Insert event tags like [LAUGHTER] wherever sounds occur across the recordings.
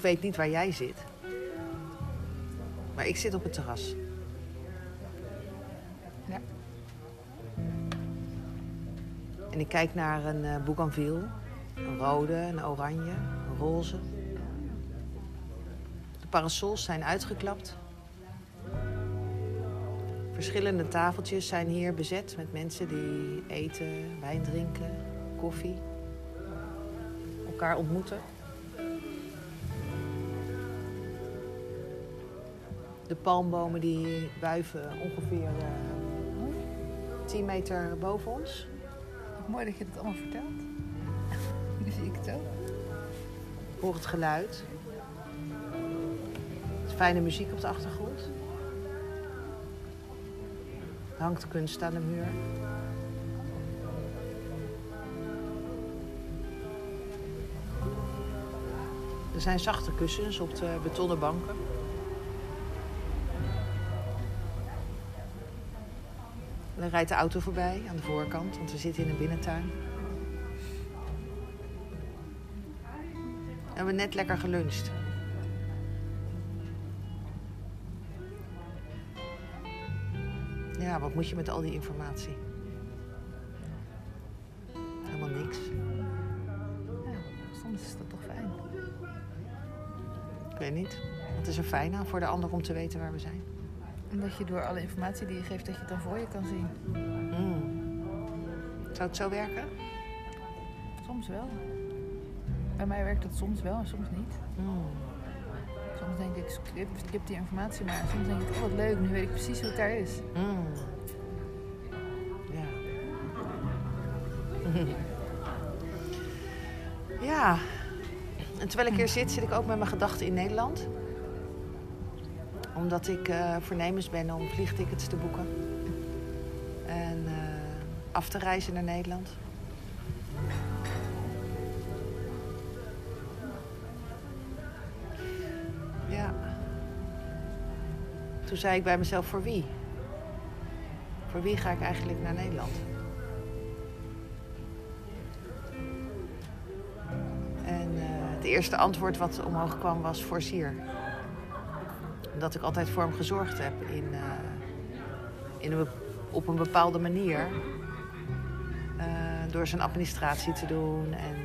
Ik weet niet waar jij zit. Maar ik zit op het terras. Ja. En ik kijk naar een eh bougainville. Een rode, een oranje, een roze. De parasols zijn uitgeklapt. Verschillende tafeltjes zijn hier bezet met mensen die eten, wijn drinken, koffie. Elkaar ontmoeten. De palmbomen die wuiven ongeveer eh 10 meter boven ons. Mooi dat je het allemaal vertelt. [LAUGHS] Nu zie ik het ook. Ik hoor het geluid. Het fijne muziek op de achtergrond. Er hangt kunst aan de muur. Er zijn zachte kussens op de betonnen banken. Dan rijdt de auto voorbij aan de voorkant, want we zitten in een binnentuin. We hebben net lekker geluncht. Ja, wat moet je met al die informatie? Helemaal niks. Ja, soms is dat toch fijn. Ik weet niet. Wat is er fijn aan voor de ander om te weten waar we zijn? Omdat je door alle informatie die je geeft, dat je het dan voor je kan zien. Mm. Zou het zo werken? Soms wel. Bij mij werkt het soms wel en soms niet. Mm. Soms denk ik, skip, skip die informatie maar. Soms denk ik, oh wat leuk, nu weet ik precies hoe het daar is. Mm. Ja. [LAUGHS] ja. En terwijl ik hier zit, zit ik ook met mijn gedachten in Nederland. Omdat ik eh, voornemens ben om vliegtickets te boeken. En eh, af te reizen naar Nederland. Ja. Toen zei ik bij mezelf, voor wie? Voor wie ga ik eigenlijk naar Nederland? En eh, het eerste antwoord wat omhoog kwam was voor. Dat ik altijd voor hem gezorgd heb in, eh, in op een bepaalde manier. Eh, door zijn administratie te doen en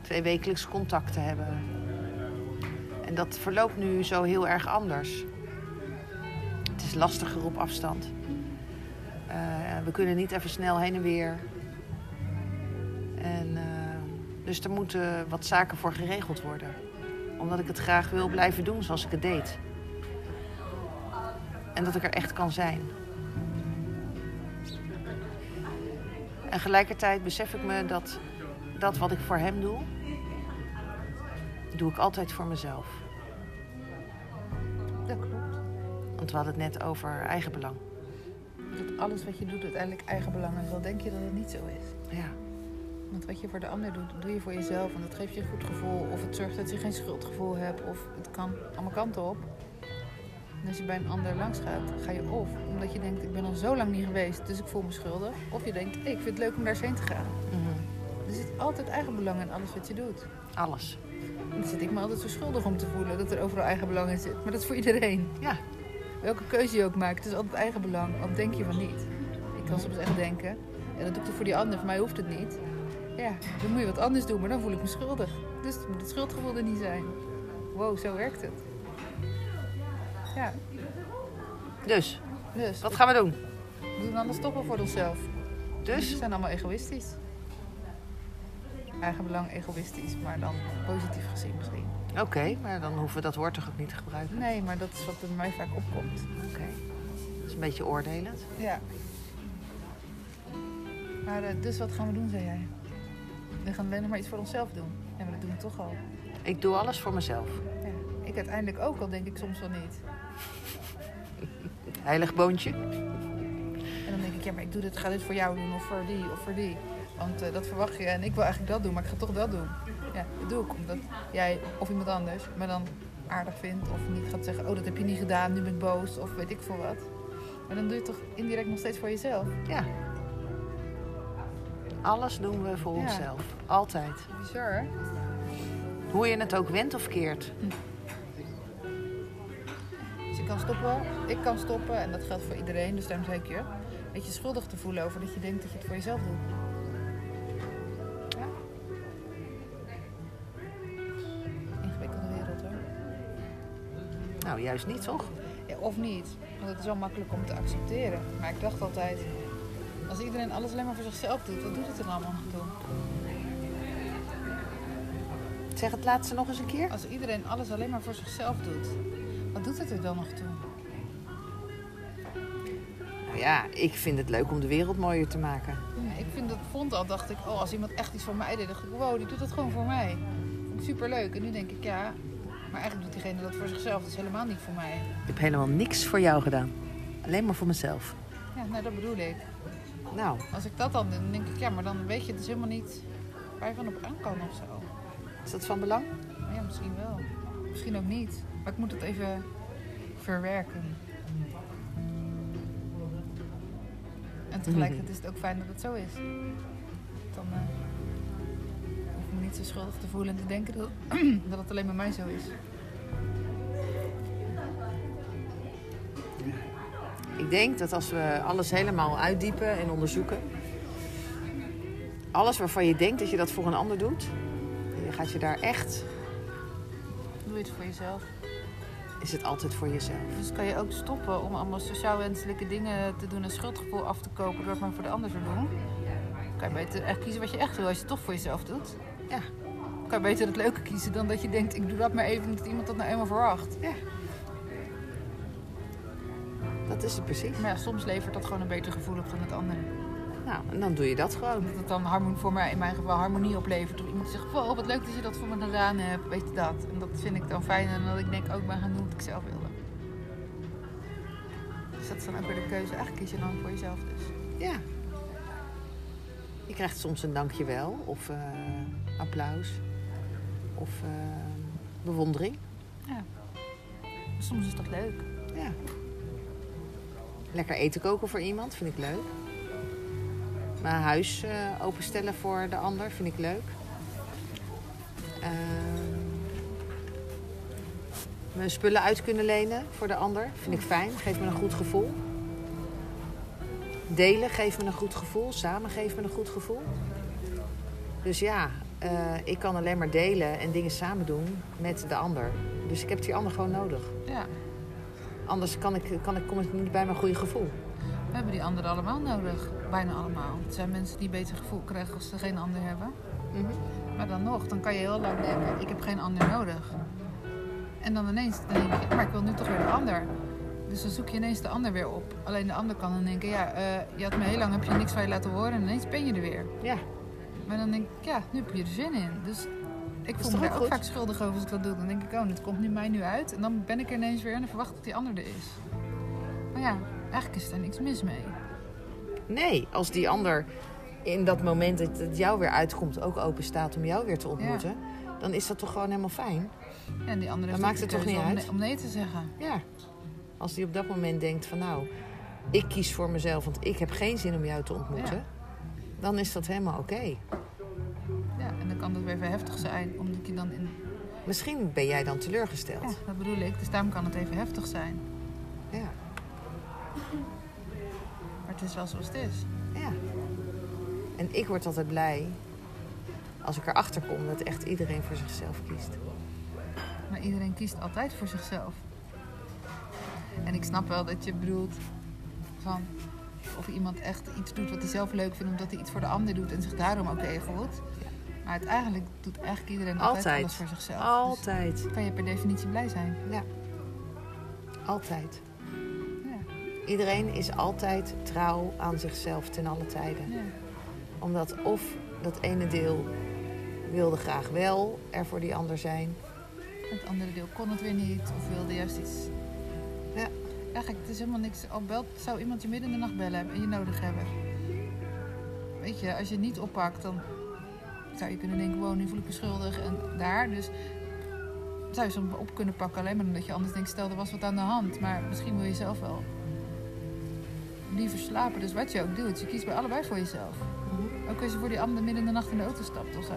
twee wekelijks contact te hebben. En dat verloopt nu zo heel erg anders. Het is lastiger op afstand. Eh, we kunnen niet even snel heen en weer. En, dus er moeten wat zaken voor geregeld worden. Omdat ik het graag wil blijven doen zoals ik het deed. En dat ik er echt kan zijn. En gelijkertijd besef ik me dat dat wat ik voor hem doe, doe ik altijd voor mezelf. Dat klopt. Want we hadden het net over eigenbelang. Dat alles wat je doet uiteindelijk eigen belang is. Wel denk je dat het niet zo is. Ja. Want wat je voor de ander doet, doe je voor jezelf. En dat geeft je een goed gevoel. Of het zorgt dat je geen schuldgevoel hebt. Of het kan allemaal kanten op. En als je bij een ander langs gaat, ga je of omdat je denkt, ik ben al zo lang niet geweest, dus ik voel me schuldig. Of je denkt, hey, ik vind het leuk om daar eens heen te gaan. Mhm. Er zit altijd eigen belang in alles wat je doet. Alles. En dan zit ik me altijd zo schuldig om te voelen dat er overal eigen belang in zit. Maar dat is voor iedereen. Ja. Welke keuze je ook maakt, het is altijd eigen belang. Wat denk je van niet? Ik kan soms echt denken, ja, dat doe ik toch voor die ander, voor mij hoeft het niet. Ja, dan moet je wat anders doen, maar dan voel ik me schuldig. Dus moet het schuldgevoel er niet zijn. Wow, zo werkt het. Ja, Dus, dus wat gaan we doen? we doen alles toch wel voor onszelf. We Dus, zijn allemaal egoïstisch. Eigen belang egoïstisch, maar dan positief gezien misschien. oké, maar dan hoeven we dat woord toch ook niet te gebruiken? Nee, maar dat is wat er bij mij vaak opkomt. Oké. Dat is een beetje oordelend. Ja. Maar eh, dus wat gaan we doen, zei jij? We gaan alleen nog maar iets voor onszelf doen. Ja, maar dat doen we toch al. Ik doe alles voor mezelf. Ja. Ik uiteindelijk ook, al denk ik soms wel niet. Heilig boontje. En dan denk ik, ja, maar ik doe dit, ga dit voor jou doen of voor die of voor die. Want eh, dat verwacht je en ik wil eigenlijk dat doen, maar ik ga toch dat doen. Ja, dat doe ik omdat jij of iemand anders me dan aardig vindt. Of niet gaat zeggen, oh dat heb je niet gedaan, nu ben ik boos of weet ik veel wat. Maar dan doe je het toch indirect nog steeds voor jezelf. Ja. Alles doen we voor onszelf. Altijd. Bizar? Hoe je het ook wendt of keert. Dus je kan stoppen, ik kan stoppen en dat geldt voor iedereen. Dus daarom zei ik je, een beetje schuldig te voelen over dat je denkt dat je het voor jezelf doet. Ja. Ingewikkelde wereld hoor. Nou, juist niet, toch? Ja, of niet, want het is wel makkelijk om te accepteren. Maar ik dacht altijd, als iedereen alles alleen maar voor zichzelf doet, wat doet het er dan allemaal nog toe? Zeg het laatste nog eens een keer. Als iedereen alles alleen maar voor zichzelf doet, wat doet het er dan nog toe? Nou ja, ik vind het leuk om de wereld mooier te maken. Ja, ik vind dat vond al, dacht ik, oh, als iemand echt iets voor mij deed, dacht ik, wow, die doet het gewoon voor mij. Superleuk. En nu denk ik, ja, maar eigenlijk doet diegene dat voor zichzelf. Dat is helemaal niet voor mij. Ik heb helemaal niks voor jou gedaan. Alleen maar voor mezelf. Ja, nou, dat bedoel ik. Nou, Als ik dat dan doe, dan denk ik, ja, maar dan weet je dus helemaal niet waar je van op aan kan of zo. is dat van belang? Ja, misschien wel. Misschien ook niet. Maar ik moet het even verwerken. En tegelijkertijd is het ook fijn dat het zo is. Dan eh, hoef ik me niet zo schuldig te voelen en te denken dat, [CLEARS THROAT] dat het alleen bij mij zo is. Ik denk dat als we alles helemaal uitdiepen en onderzoeken. Alles waarvan je denkt dat je dat voor een ander doet. Je gaat je daar echt. Doe je het voor jezelf. Is het altijd voor jezelf. Dus kan je ook stoppen om allemaal sociaal wenselijke dingen te doen en schuldgevoel af te kopen door het maar voor de ander te doen. Kan je beter echt kiezen wat je echt wil als je het toch voor jezelf doet. Ja. Kan je beter het leuke kiezen dan dat je denkt, ik doe dat maar even omdat iemand dat nou eenmaal verwacht. Ja. Dat is het precies. Maar ja, soms levert dat gewoon een beter gevoel op dan het andere. Nou, en dan doe je dat gewoon. Dat het dan harmonie, voor mij in mijn geval harmonie oplevert. Of iemand zegt, wow, wat leuk dat je dat voor me gedaan hebt. Weet je dat? En dat vind ik dan fijn. En dat ik denk, ook ben gaan doen wat ik zelf wilde. Dus dat is dan ook weer de keuze. Eigenlijk kies je dan voor jezelf dus. Ja. Je krijgt soms een dankjewel of eh, applaus of eh, bewondering. Ja. Soms is dat leuk. Ja. Lekker eten koken voor iemand vind ik leuk. Mijn huis eh, openstellen voor de ander vind ik leuk. Ehm, mijn spullen uit kunnen lenen voor de ander vind ik fijn. Geeft me een goed gevoel. Delen geeft me een goed gevoel. Samen geeft me een goed gevoel. Dus ja, eh, ik kan alleen maar delen en dingen samen doen met de ander. Dus ik heb die ander gewoon nodig. Ja. Anders kan ik, kan ik, kom ik niet bij mijn goede gevoel. We hebben die anderen allemaal nodig. Bijna allemaal. Er zijn mensen die beter gevoel krijgen als ze geen ander hebben. Maar dan nog, dan kan je heel lang denken, ik heb geen ander nodig. En dan ineens denk je, maar ik wil nu toch weer de ander. Dus dan zoek je ineens de ander weer op. Alleen de ander kan dan denken, ja, eh, je had me heel lang heb je niks van je laten horen en ineens ben je er weer. Ja, Maar dan denk ik, ja, nu heb je er zin in. Dus ik voel me ook daar ook goed? vaak schuldig over als ik dat doe. Dan denk ik, oh, dit komt nu mij nu uit. En dan ben ik er ineens weer en dan verwacht dat die ander er is. Maar ja, eigenlijk is er niks mis mee. nee, als die ander in dat moment dat het jou weer uitkomt ook open staat om jou weer te ontmoeten, dan is dat toch gewoon helemaal fijn. Ja, en die andere heeft maakt het toch niet om uit? nee- Om nee te zeggen. Ja, als die op dat moment denkt van nou, ik kies voor mezelf, want ik heb geen zin om jou te ontmoeten, Ja. dan is dat helemaal oké. Ja, en dan kan dat weer even heftig zijn, omdat je dan in... Misschien ben jij dan teleurgesteld. Ja, dat bedoel ik. Dus daarom kan het even heftig zijn. Ja, Maar het is wel zoals het is. ja. En ik word altijd blij als ik erachter kom dat echt iedereen voor zichzelf kiest. Maar iedereen kiest altijd voor zichzelf. En ik snap wel dat je bedoelt van of iemand echt iets doet wat hij zelf leuk vindt omdat hij iets voor de ander doet en zich daarom oké voelt. Maar uiteindelijk doet eigenlijk iedereen altijd, Altijd. alles voor zichzelf. Altijd. Dus kan je per definitie blij zijn. Ja. Altijd. Ja, Iedereen is altijd trouw aan zichzelf ten alle tijden. ja. Omdat of dat ene deel wilde graag wel er voor die ander zijn. Het andere deel kon het weer niet of wilde juist iets. Ja. Eigenlijk, het is helemaal niks. Al belt, zou iemand je midden in de nacht bellen en je nodig hebben. Weet je, als je het niet oppakt, dan zou je kunnen denken: wow, nu voel ik me schuldig en daar. Dus zou je soms op kunnen pakken, alleen maar omdat je anders denkt: stel er was wat aan de hand. Maar misschien wil je zelf wel liever slapen. Dus wat je ook doet, je kiest bij allebei voor jezelf. Ook als je voor die ander midden in de nacht in de auto stapt of zo.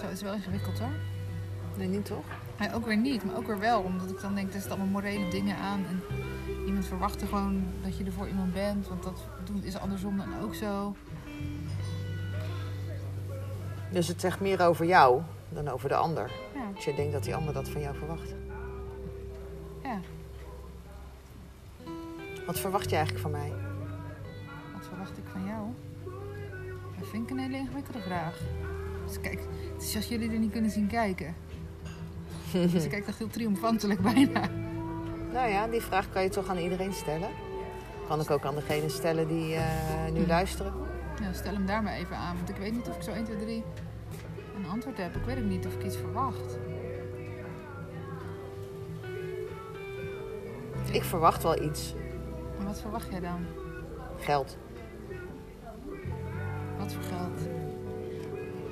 Zo is wel ingewikkeld hoor. Nee, niet toch? Ja, ook weer niet, maar ook weer wel. Omdat ik dan denk, er zitten allemaal morele dingen aan. En iemand verwacht er gewoon dat je er voor iemand bent. Want dat is andersom dan ook zo. Dus het zegt meer over jou dan over de ander. Ja, Als je denkt dat die ander dat van jou verwacht. ja. Wat verwacht je eigenlijk van mij? Wat verwacht ik van jou? Dat vind ik een hele ingewikkelde vraag. Dus kijk, het is als jullie er niet kunnen zien kijken. [LAUGHS] Dus ik kijk echt heel triomfantelijk bijna. Nou ja, die vraag kan je toch aan iedereen stellen. Kan ik ook aan degene stellen die eh, nu luisteren. Ja, stel hem daar maar even aan. Want ik weet niet of ik zo 1, 2, 3 een antwoord heb. Ik weet ook niet of ik iets verwacht. Ik verwacht wel iets. Maar wat verwacht jij dan? Geld. Wat voor geld?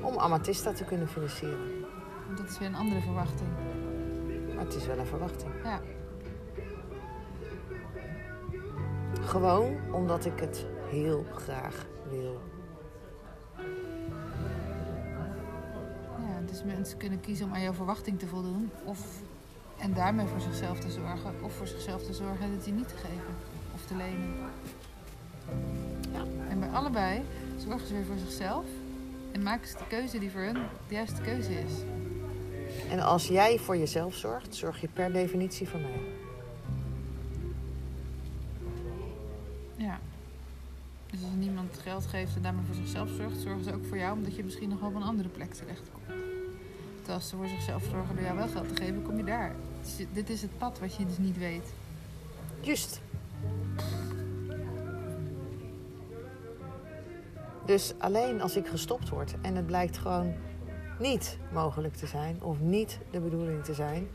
Om Amatista te kunnen financieren. Want dat is weer een andere verwachting. Maar het is wel een verwachting. Ja, Gewoon omdat ik het heel graag wil. ja, dus mensen kunnen kiezen om aan jouw verwachting te voldoen. Of, en daarmee voor zichzelf te zorgen. Of voor zichzelf te zorgen en het je niet te geven. Of te lenen. Ja. En bij allebei zorgen ze weer voor zichzelf. En maken ze de keuze die voor hun de juiste keuze is. En als jij voor jezelf zorgt, zorg je per definitie voor mij. Geld geeft en daarmee voor zichzelf zorgt, zorgen ze ook voor jou, omdat je misschien nog wel op een andere plek terechtkomt. Terwijl als ze voor zichzelf zorgen door jou wel geld te geven, kom je daar. Dus dit is het pad wat je dus niet weet. Juist. Dus alleen als ik gestopt word en het blijkt gewoon niet mogelijk te zijn of niet de bedoeling te zijn,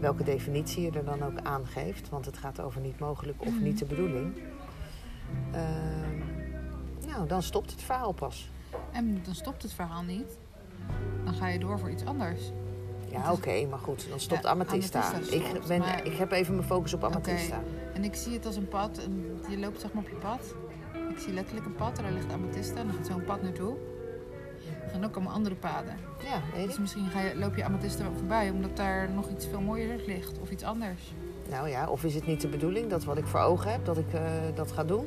welke definitie je er dan ook aangeeft, want het gaat over niet mogelijk of Mhm. niet de bedoeling, ehm, nou dan stopt het verhaal pas. En dan stopt het verhaal niet. Dan ga je door voor iets anders. Ja, oké, maar goed, dan stopt Ja, Ik, ben, maar- ik heb even mijn focus op Amatista. En ik zie het als een pad en je loopt zeg maar op je pad. Ik zie letterlijk een pad, daar ligt Amethysta en dan gaat zo'n pad naartoe. Er gaan ook allemaal andere paden. Ja, weet Dus misschien ga je, loop je Amethysta wel voorbij, omdat daar nog iets veel mooiers ligt. Of iets anders. Nou ja, of is het niet de bedoeling dat wat ik voor ogen heb, dat ik eh, dat ga doen?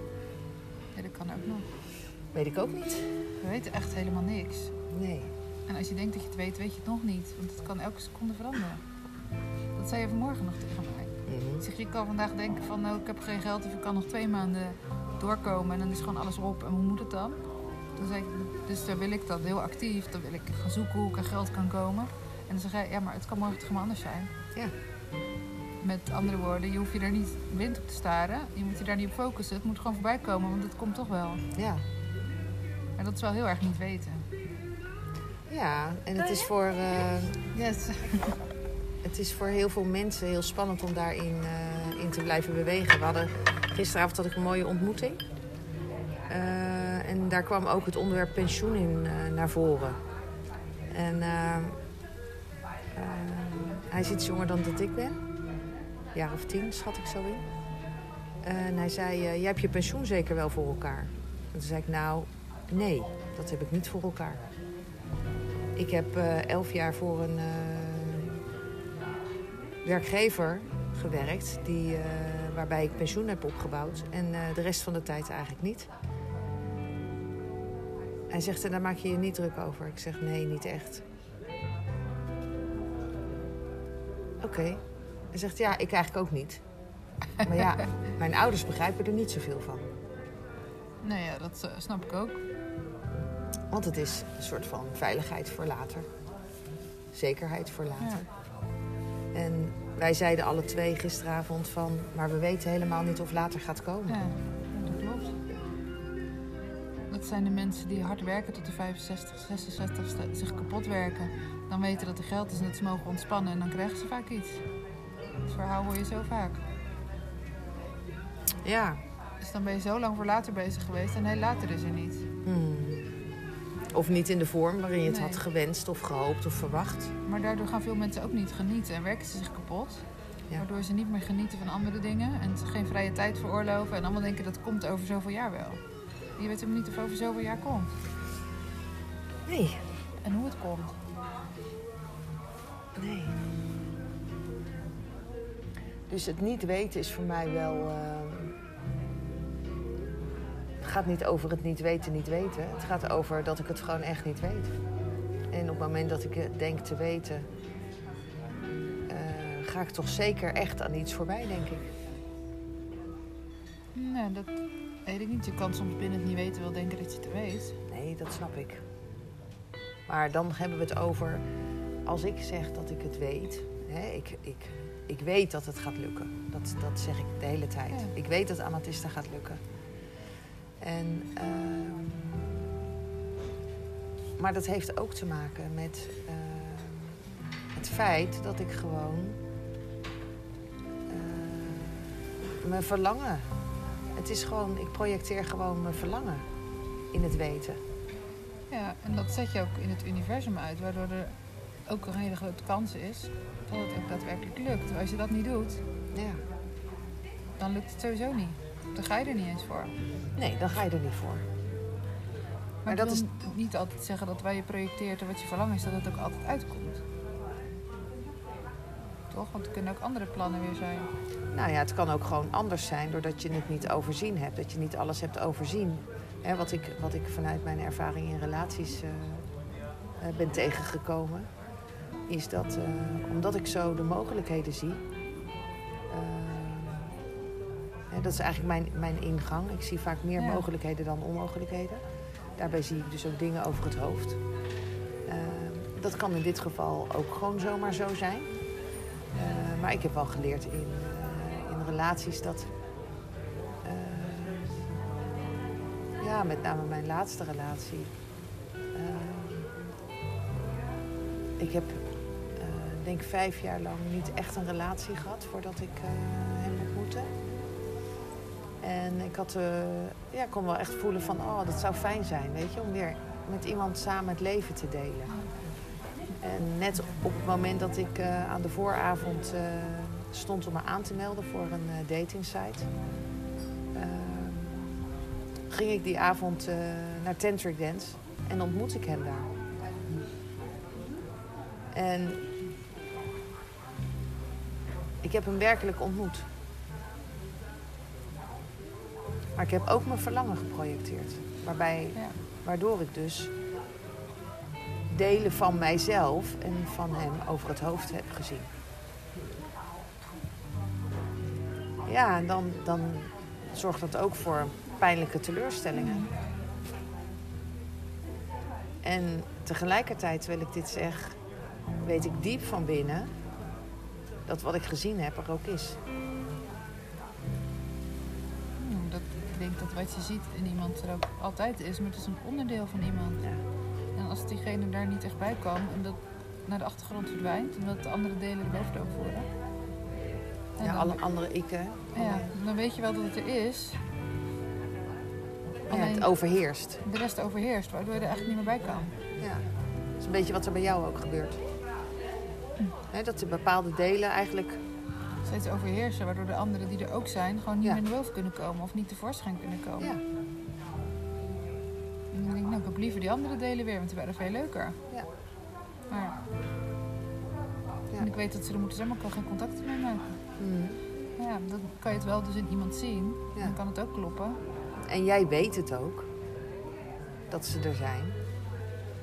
Weet ik ook niet. We weten echt helemaal niks. Nee. En als je denkt dat je het weet, weet je het nog niet. Want het kan elke seconde veranderen. Dat zei je vanmorgen nog tegen mij. Mhm. Ik zeg, je kan vandaag denken van, nou, ik heb geen geld of ik kan nog twee maanden doorkomen. En dan is gewoon alles op. En hoe moet het dan? Toen zei ik, dus daar wil ik dat heel actief. Dan wil ik gaan zoeken hoe ik aan geld kan komen. En dan zeg hij, ja, maar het kan morgen toch helemaal anders zijn. Ja. Met andere woorden, je hoeft je daar niet blind op te staren. Je moet je daar niet op focussen. Het moet gewoon voorbij komen, want het komt toch wel. Ja. En dat is wel heel erg niet weten. Ja, en het is, voor, eh, Yes. [LAUGHS] het is voor heel veel mensen heel spannend om daarin eh, in te blijven bewegen. We hadden, gisteravond had ik een mooie ontmoeting. Eh, en daar kwam ook het onderwerp pensioen in eh, naar voren. En hij is iets jonger dan dat ik ben. Een jaar of tien, schat ik zo in. En hij zei, eh, jij hebt je pensioen zeker wel voor elkaar. En toen zei ik, nou, nee, dat heb ik niet voor elkaar. Ik heb eh, elf jaar voor een eh, werkgever gewerkt die, eh, waarbij ik pensioen heb opgebouwd. En de rest van de tijd eigenlijk niet. Hij zegt, en daar maak je je niet druk over. Ik zeg, nee, niet echt. Oké. Hij zegt, ja, ik eigenlijk ook niet. Maar ja, [LAUGHS] mijn ouders begrijpen er niet zoveel van. Nou ja, dat snap ik ook. Want het is een soort van veiligheid voor later. Zekerheid voor later. En wij zeiden alle twee gisteravond van... maar we weten helemaal niet of later gaat komen. Ja, dat klopt. Dat zijn de mensen die hard werken tot de 65, 66 zich kapot werken. Dan weten dat er geld is en dat ze mogen ontspannen en dan krijgen ze vaak iets. Dat verhaal hoor je zo vaak. Ja. Dus dan ben je zo lang voor later bezig geweest en heel later is er niet. Hmm. Of niet in de vorm waarin je het Nee. had gewenst of gehoopt of verwacht. Maar daardoor gaan veel mensen ook niet genieten en werken ze zich kapot. Ja. Waardoor ze niet meer genieten van andere dingen en geen vrije tijd veroorloven en allemaal denken dat komt over zoveel jaar wel. Je weet helemaal niet of over zoveel jaar komt Nee. en hoe het komt. Nee. Dus het niet weten is voor mij wel. ehm, het gaat niet over het niet weten, niet weten. Het gaat over dat ik het gewoon echt niet weet. En op het moment dat ik het denk te weten, eh, ga ik toch zeker echt aan iets voorbij, denk ik. Nee, dat weet ik niet. Je kan soms binnen het niet weten wel denken dat je het weet. Nee, dat snap ik. Maar dan hebben we het over, als ik zeg dat ik het weet, hè, ik, ik, ik weet dat het gaat lukken. Dat, dat zeg ik de hele tijd. Ja. Ik weet dat Amatista gaat lukken. En, ehm, maar dat heeft ook te maken met ehm, het feit dat ik gewoon eh, mijn verlangen. Het is gewoon, ik projecteer gewoon mijn verlangen in het weten. Ja, en dat zet je ook in het universum uit, waardoor er ook een hele grote kans is dat het ook daadwerkelijk lukt. Als je dat niet doet, Ja. dan lukt het sowieso niet. Dan ga je er niet eens voor. Nee, dan ga je er niet voor. Maar, dat dat is- niet altijd zeggen dat waar je projecteert en wat je verlangen is, dat het ook altijd uitkomt. Toch? Want er kunnen ook andere plannen weer zijn. Nou ja, het kan ook gewoon anders zijn doordat je het niet overzien hebt. Dat je niet alles hebt overzien. Hè, wat, ik, wat ik vanuit mijn ervaring in relaties eh, eh, ben tegengekomen, is dat eh, omdat ik zo de mogelijkheden zie. Dat is eigenlijk mijn, mijn ingang. Ik zie vaak meer Ja. mogelijkheden dan onmogelijkheden. Daarbij zie ik dus ook dingen over het hoofd. Eh, dat kan in dit geval ook gewoon zomaar zo zijn. Eh, maar ik heb wel geleerd in, eh, in relaties dat. eh, ja, met name mijn laatste relatie. ik heb, eh, denk vijf jaar lang niet echt een relatie gehad voordat ik eh, hem ontmoette. En ik had, eh, ja, kon wel echt voelen van, oh, dat zou fijn zijn, weet je, om weer met iemand samen het leven te delen. En net op het moment dat ik eh, aan de vooravond eh, stond om me aan te melden voor een datingsite, ging ik die avond naar Tantric Dance en ontmoette ik hem daar. En ik heb hem werkelijk ontmoet. Maar ik heb ook mijn verlangen geprojecteerd. Waarbij, Ja. waardoor ik dus delen van mijzelf en van hem over het hoofd heb gezien. Ja, en dan, dan zorgt dat ook voor pijnlijke teleurstellingen. En tegelijkertijd, terwijl ik dit zeg, weet ik diep van binnen dat wat ik gezien heb er ook is. Dat, wat je ziet in iemand er ook altijd is, maar het is een onderdeel van iemand. Ja. En als diegene daar niet echt bij kan en dat naar de achtergrond verdwijnt, omdat de andere delen de boventoon voeren. en Ja, dan- alle andere ikken. ja, dan weet je wel dat het er is. Ja, het overheerst. de rest overheerst, waardoor je er eigenlijk niet meer bij kan. Ja. Dat is een beetje wat er bij jou ook gebeurt. Hè, dat de bepaalde delen eigenlijk... Steeds overheersen, waardoor de anderen die er ook zijn, gewoon niet Ja. meer naar boven kunnen komen of niet tevoorschijn kunnen komen. Ja, En dan denk ik, nou, ik heb liever die andere delen weer, want die waren veel leuker. ja, Maar Ja. en ik weet dat ze er moeten zijn, maar ik kan geen contact mee maken. mm. Ja, dan kan je het wel dus in iemand zien. Dan kan het ook kloppen. En jij weet het ook. Dat ze er zijn.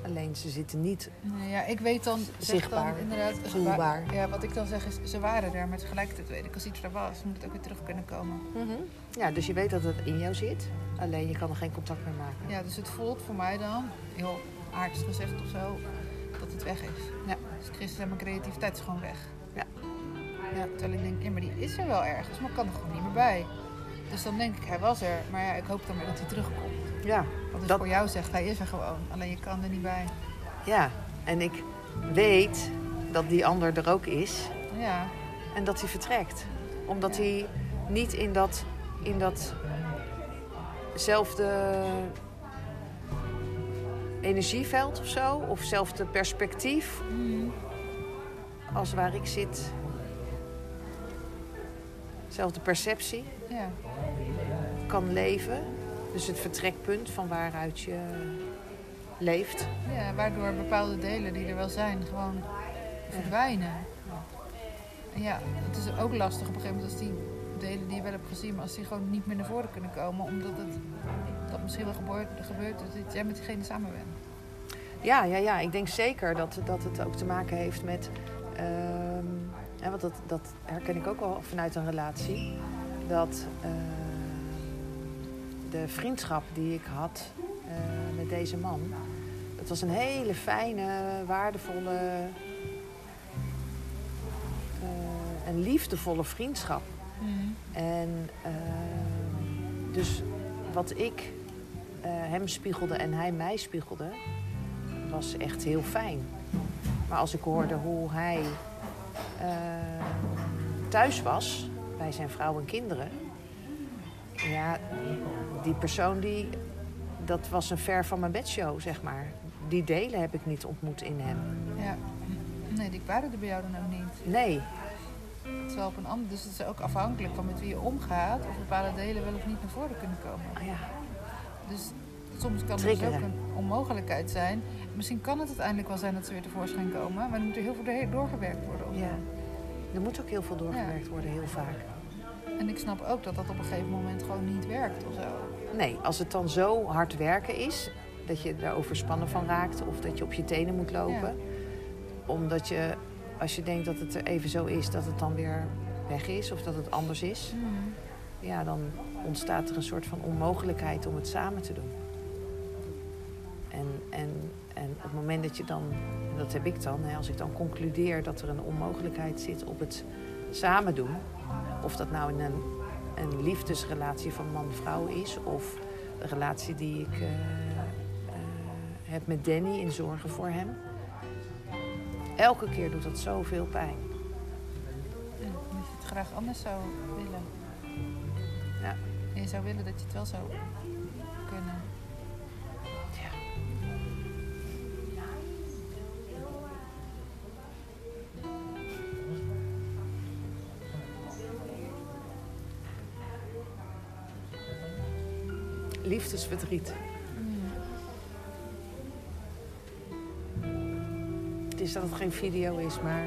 Alleen ze zitten niet... Nee, ja, ik weet dan, Zichtbaar, dan inderdaad, ze voelbaar. wa- Ja, wat ik dan zeg is, ze waren er, maar tegelijkertijd weet ik, als iets er was, moet het ook weer terug kunnen komen. Ja, dus je weet dat het in jou zit. Alleen je kan er geen contact mee maken. Ja, dus het voelt voor mij dan, heel aardig gezegd of zo, dat het weg is. Ja. Dus Christus en mijn creativiteit is gewoon weg. Ja. ja. Terwijl ik denk, ja, maar die is er wel ergens, maar ik kan er gewoon niet meer bij. Dus dan denk ik, hij was er, maar ja, ik hoop dan maar dat hij terugkomt. Ja, Wat dus Dat- voor jou zegt, hij is er gewoon, alleen je kan er niet bij. ja. En ik weet dat die ander er ook is. Ja, En dat hij vertrekt. Omdat Ja. hij niet in dat, in datzelfde energieveld of zo, of zelfde perspectief Mm. als waar ik zit. Zelfde perceptie ja. kan leven. Dus het vertrekpunt van waaruit je leeft. Ja, waardoor bepaalde delen die er wel zijn gewoon verdwijnen. En ja, het is ook lastig op een gegeven moment als die delen die je wel hebt gezien, maar als die gewoon niet meer naar voren kunnen komen, omdat het dat misschien wel gebeurt, gebeurt dat jij met diegene samen bent. Ja, ja, ja, ik denk zeker dat, dat het ook te maken heeft met. ehm, hè, want dat, dat herken ik ook wel vanuit een relatie. Dat ehm, de vriendschap die ik had eh, met deze man. Dat was een hele fijne, waardevolle. eh, en liefdevolle vriendschap. En ehm, dus wat ik eh, hem spiegelde en hij mij spiegelde, was echt heel fijn. Maar als ik hoorde hoe hij eh, thuis was bij zijn vrouw en kinderen, ja, die persoon die, dat was een ver van mijn bedshow, zeg maar. Die delen heb ik niet ontmoet in hem. Ja. Nee, die waren er bij jou dan ook niet. Nee, Terwijl op een ander, dus het is ook afhankelijk van met wie je omgaat, of bepaalde delen wel of niet naar voren kunnen komen. oh ja, Dus soms kan het dus ook een onmogelijkheid zijn. Misschien kan het uiteindelijk wel zijn dat ze weer tevoorschijn komen, maar dan moet er heel veel doorgewerkt worden. ja. Er moet ook heel veel doorgewerkt worden, heel vaak. En ik snap ook dat dat op een gegeven moment gewoon niet werkt of zo. Nee, als het dan zo hard werken is, dat je er overspannen van raakt of dat je op je tenen moet lopen, omdat je, als je denkt dat het er even zo is, dat het dan weer weg is of dat het anders is, ja, dan ontstaat er een soort van onmogelijkheid om het samen te doen. En, en, en op het moment dat je dan, en dat heb ik dan, hè, als ik dan concludeer dat er een onmogelijkheid zit op het samen doen, of dat nou in een, een liefdesrelatie van man-vrouw is, of de relatie die ik eh, eh, heb met Danny in zorgen voor hem. Elke keer doet dat zoveel pijn. Ja, omdat je het graag anders zou willen. Ja. Je zou willen dat je het wel zou Liefdesverdriet. Het is dat het geen video is, maar.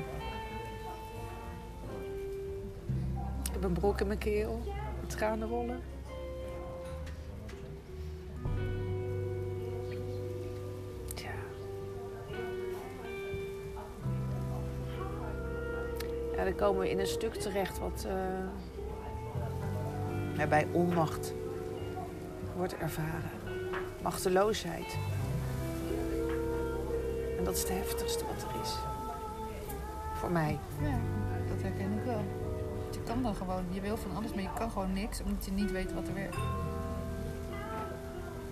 Ik heb een brok in mijn keel, tranen rollen. Tja. Ja, dan komen we in een stuk terecht wat ja, bij onmacht wordt ervaren. Machteloosheid. En dat is het heftigste wat er is. Voor mij. Ja, dat herken ik wel. Je kan dan gewoon, je wil van alles, maar je kan gewoon niks omdat je niet weet wat er werkt.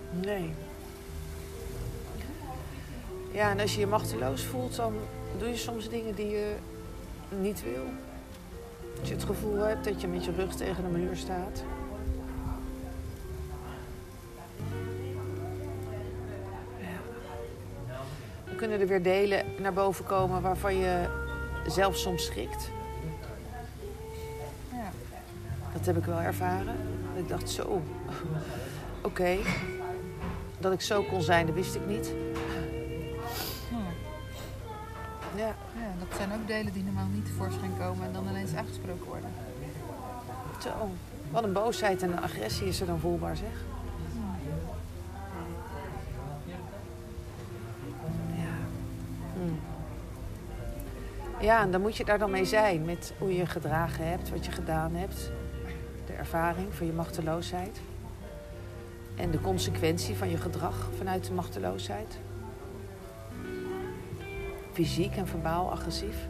Nee. Ja, en als je je machteloos voelt, dan doe je soms dingen die je niet wil. Als je het gevoel hebt dat je met je rug tegen een muur staat. Kunnen er weer delen naar boven komen waarvan je zelf soms schrikt. Ja. Dat heb ik wel ervaren. Ik dacht, zo, oké. Dat ik zo kon zijn, dat wist ik niet. Hm. Ja, ja, dat zijn ook delen die normaal niet tevoorschijn komen en dan ineens aangesproken worden. zo. Wat een boosheid en een agressie is er dan voelbaar, zeg. Ja, en dan moet je daar dan mee zijn met hoe je gedragen hebt, wat je gedaan hebt. De ervaring van je machteloosheid. En de consequentie van je gedrag vanuit de machteloosheid. Fysiek en verbaal agressief.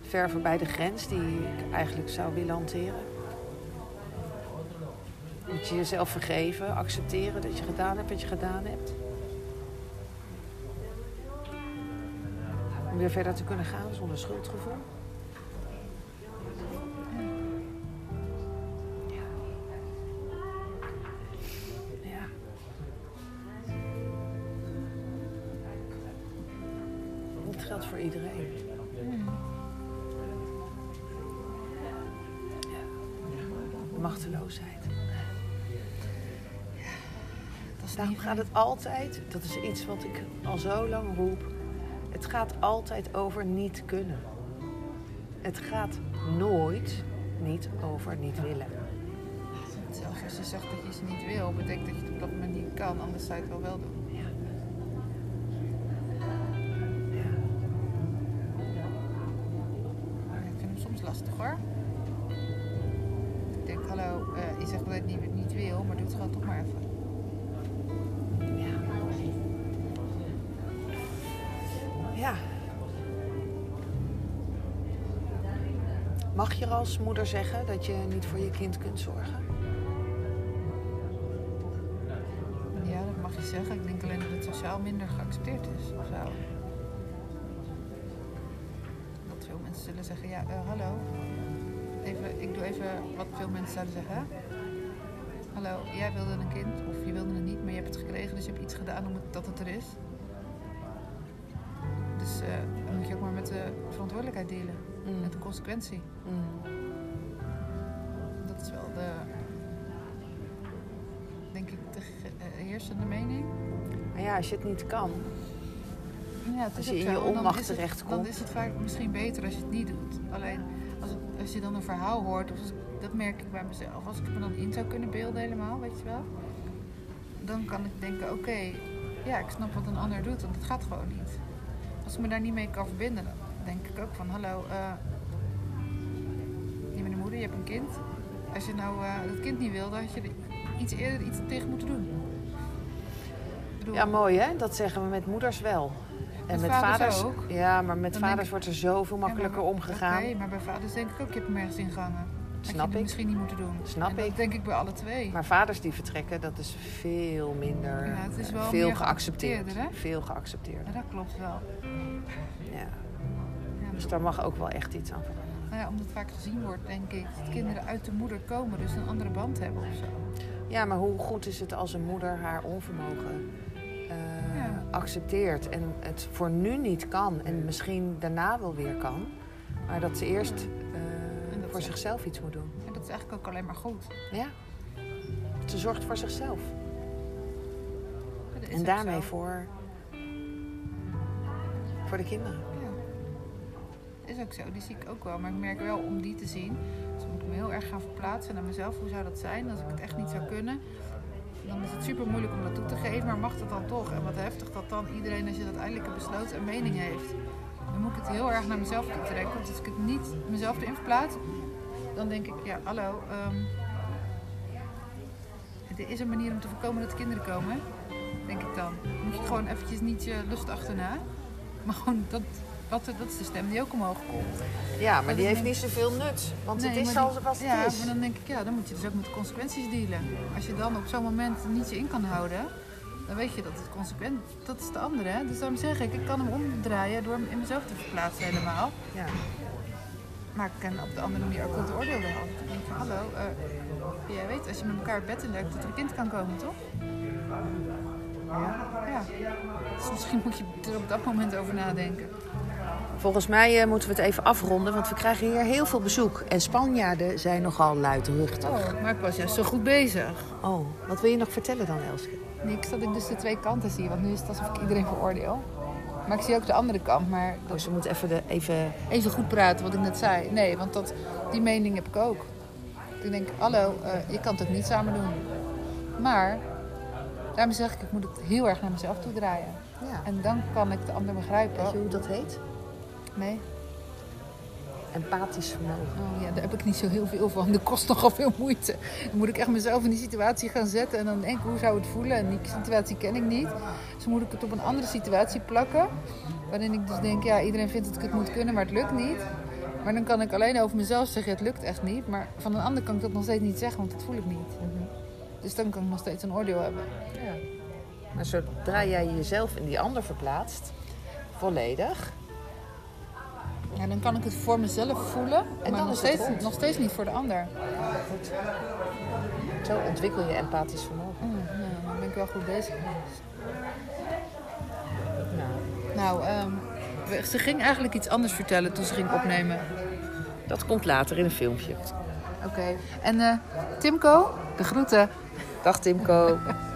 Ver voorbij de grens die ik eigenlijk zou willen hanteren. Moet je jezelf vergeven, accepteren dat je gedaan hebt wat je gedaan hebt. Verder te kunnen gaan zonder schuldgevoel. Ja. Ja. Het geldt voor iedereen. Ja. Machteloosheid. Dat Daarom gaat het altijd, dat is iets wat ik al zo lang roep. Het gaat altijd over niet kunnen. Het gaat nooit niet over niet willen. Zelfs als je zegt dat je ze niet wil, betekent dat je het op dat moment niet kan. Anders zou je het wel wel doen. Ja. Maar ik vind hem soms lastig hoor. Ik denk, hallo, eh, je zegt dat je het niet, niet wil, maar doe het gewoon toch maar even. Mag je als moeder zeggen dat je niet voor je kind kunt zorgen? Ja, dat mag je zeggen. Ik denk alleen dat het sociaal minder geaccepteerd is. Dat veel mensen zullen zeggen, ja, eh, hallo. Even, ik doe even wat veel mensen zouden zeggen. Hallo, jij wilde een kind of je wilde het niet, maar je hebt het gekregen, dus je hebt iets gedaan om het, dat het er is. Dus eh, dan moet je ook maar met de verantwoordelijkheid delen, Mm. met de consequentie. Mm. Dat is wel de, denk ik, de eh, heersende mening. Maar ja, als je het niet kan. Ja, het Als je in je onmacht is het- terechtkomt. Dan is het vaak misschien beter als je het niet doet. Alleen als, het- als je dan een verhaal hoort, of als- dat merk ik bij mezelf. Als ik me dan in zou kunnen beelden helemaal, weet je wel. Dan kan ik denken, oké, ja, ik snap wat een ander doet, want het gaat gewoon niet. Als ik me daar niet mee kan verbinden, dan denk ik ook van, hallo, eh je bent een moeder, je hebt een kind. Als je nou eh het kind niet wilde, had je iets eerder iets tegen moeten doen. Bedoel, Ja, mooi hè? Dat zeggen we met moeders wel. En Met met vaders vaders. ook. Ja, maar met Dan vaders ik- wordt er zoveel Ja, maar makkelijker omgegaan. Oké, maar bij vaders denk ik ook, je hebt hem ergens ingangen. Had Snap je ik. misschien niet moeten doen. Snap en dat ik. denk ik bij alle twee. Maar vaders die vertrekken, dat is veel minder. Ja, het is wel veel geaccepteerd. hè? Veel geaccepteerd. Ja, dat klopt wel. Ja. Dus daar mag ook wel echt iets aan veranderen. nou ja, omdat vaak gezien wordt, denk ik, dat kinderen uit de moeder komen, dus een andere band hebben of zo. Ja, maar hoe goed is het als een moeder haar onvermogen eh, Ja. accepteert en het voor nu niet kan en misschien daarna wel weer kan, maar dat ze eerst eh, dat voor ze- zichzelf iets moet doen. En dat is eigenlijk ook alleen maar goed. Ja. Ze zorgt voor zichzelf en daarmee zo. voor, voor de kinderen. Is ook zo, die zie ik ook wel. Maar ik merk wel om die te zien. Dus moet ik me heel erg gaan verplaatsen naar mezelf. Hoe zou dat zijn als ik het echt niet zou kunnen? Dan is het super moeilijk om dat toe te geven, maar mag dat dan toch? En wat heftig dat dan iedereen, als je dat eindelijk besloten, een mening heeft. Dan moet ik het heel erg naar mezelf toe trekken. Want als ik het niet mezelf erin verplaats, dan denk ik, ja, hallo. ehm, er is een manier om te voorkomen dat er kinderen komen, denk ik dan. Moet je gewoon eventjes niet je lust achterna. Maar gewoon, dat, wat, dat is de stem die ook omhoog komt. Ja, maar die heeft niet zoveel nut, want het is zoals het ja, is. maar dan denk ik, ja, dan moet je dus ook met de consequenties dealen. Als je dan op zo'n moment niet je in kan houden, dan weet je dat het consequent... Dat is de andere, hè? Dus daarom zeg ik, ik kan hem omdraaien door hem in mezelf te verplaatsen helemaal. Ja. Maar ik kan op de andere manier ook het oordeel wel denk hallo, eh, jij weet als je met elkaar het bed dat er een kind kan komen, toch? Ja. Ja. Dus misschien moet je er op dat moment over nadenken. Volgens mij eh, moeten we het even afronden, want we krijgen hier heel veel bezoek. En Spanjaarden zijn nogal luidruchtig. Oh, maar ik was juist zo goed bezig. Oh, wat wil je nog vertellen dan, Elske? Niks dat ik dus de twee kanten zie, want nu is het alsof ik iedereen veroordeel. Maar ik zie ook de andere kant, maar dat Dus we moeten even, de, even... even goed praten wat ik net zei. Nee, want dat, die mening heb ik ook. Ik denk, hallo, eh, je kan het niet samen doen. Maar, daarom zeg ik, ik moet het heel erg naar mezelf toe draaien. Ja. En dan kan ik de ander begrijpen. Weet je hoe dat heet? Nee, Empathisch vermogen. oh, ja, daar heb ik niet zo heel veel van. Dat kost nogal veel moeite. Dan moet ik echt mezelf in die situatie gaan zetten en dan denken, hoe zou het voelen? En die situatie ken ik niet. Dus moet ik het op een andere situatie plakken. Waarin ik dus denk, ja, iedereen vindt dat ik het moet kunnen, maar het lukt niet. Maar dan kan ik alleen over mezelf zeggen, het lukt echt niet. Maar van een ander kan ik dat nog steeds niet zeggen, want dat voel ik niet. Dus dan kan ik nog steeds een oordeel hebben. Ja. Maar zodra jij jezelf in die ander verplaatst, volledig, Ja, dan kan ik het voor mezelf voelen, En maar dan nog steeds, rond. nog steeds niet voor de ander. zo ontwikkel je empathisch vermogen. Mm, dan ben ik wel goed bezig geweest. Nou, Nou, ehm, ze ging eigenlijk iets anders vertellen toen ze ging opnemen. dat komt later in een filmpje. Oké. En eh, Timco, de groeten. Dag Timco. [LAUGHS]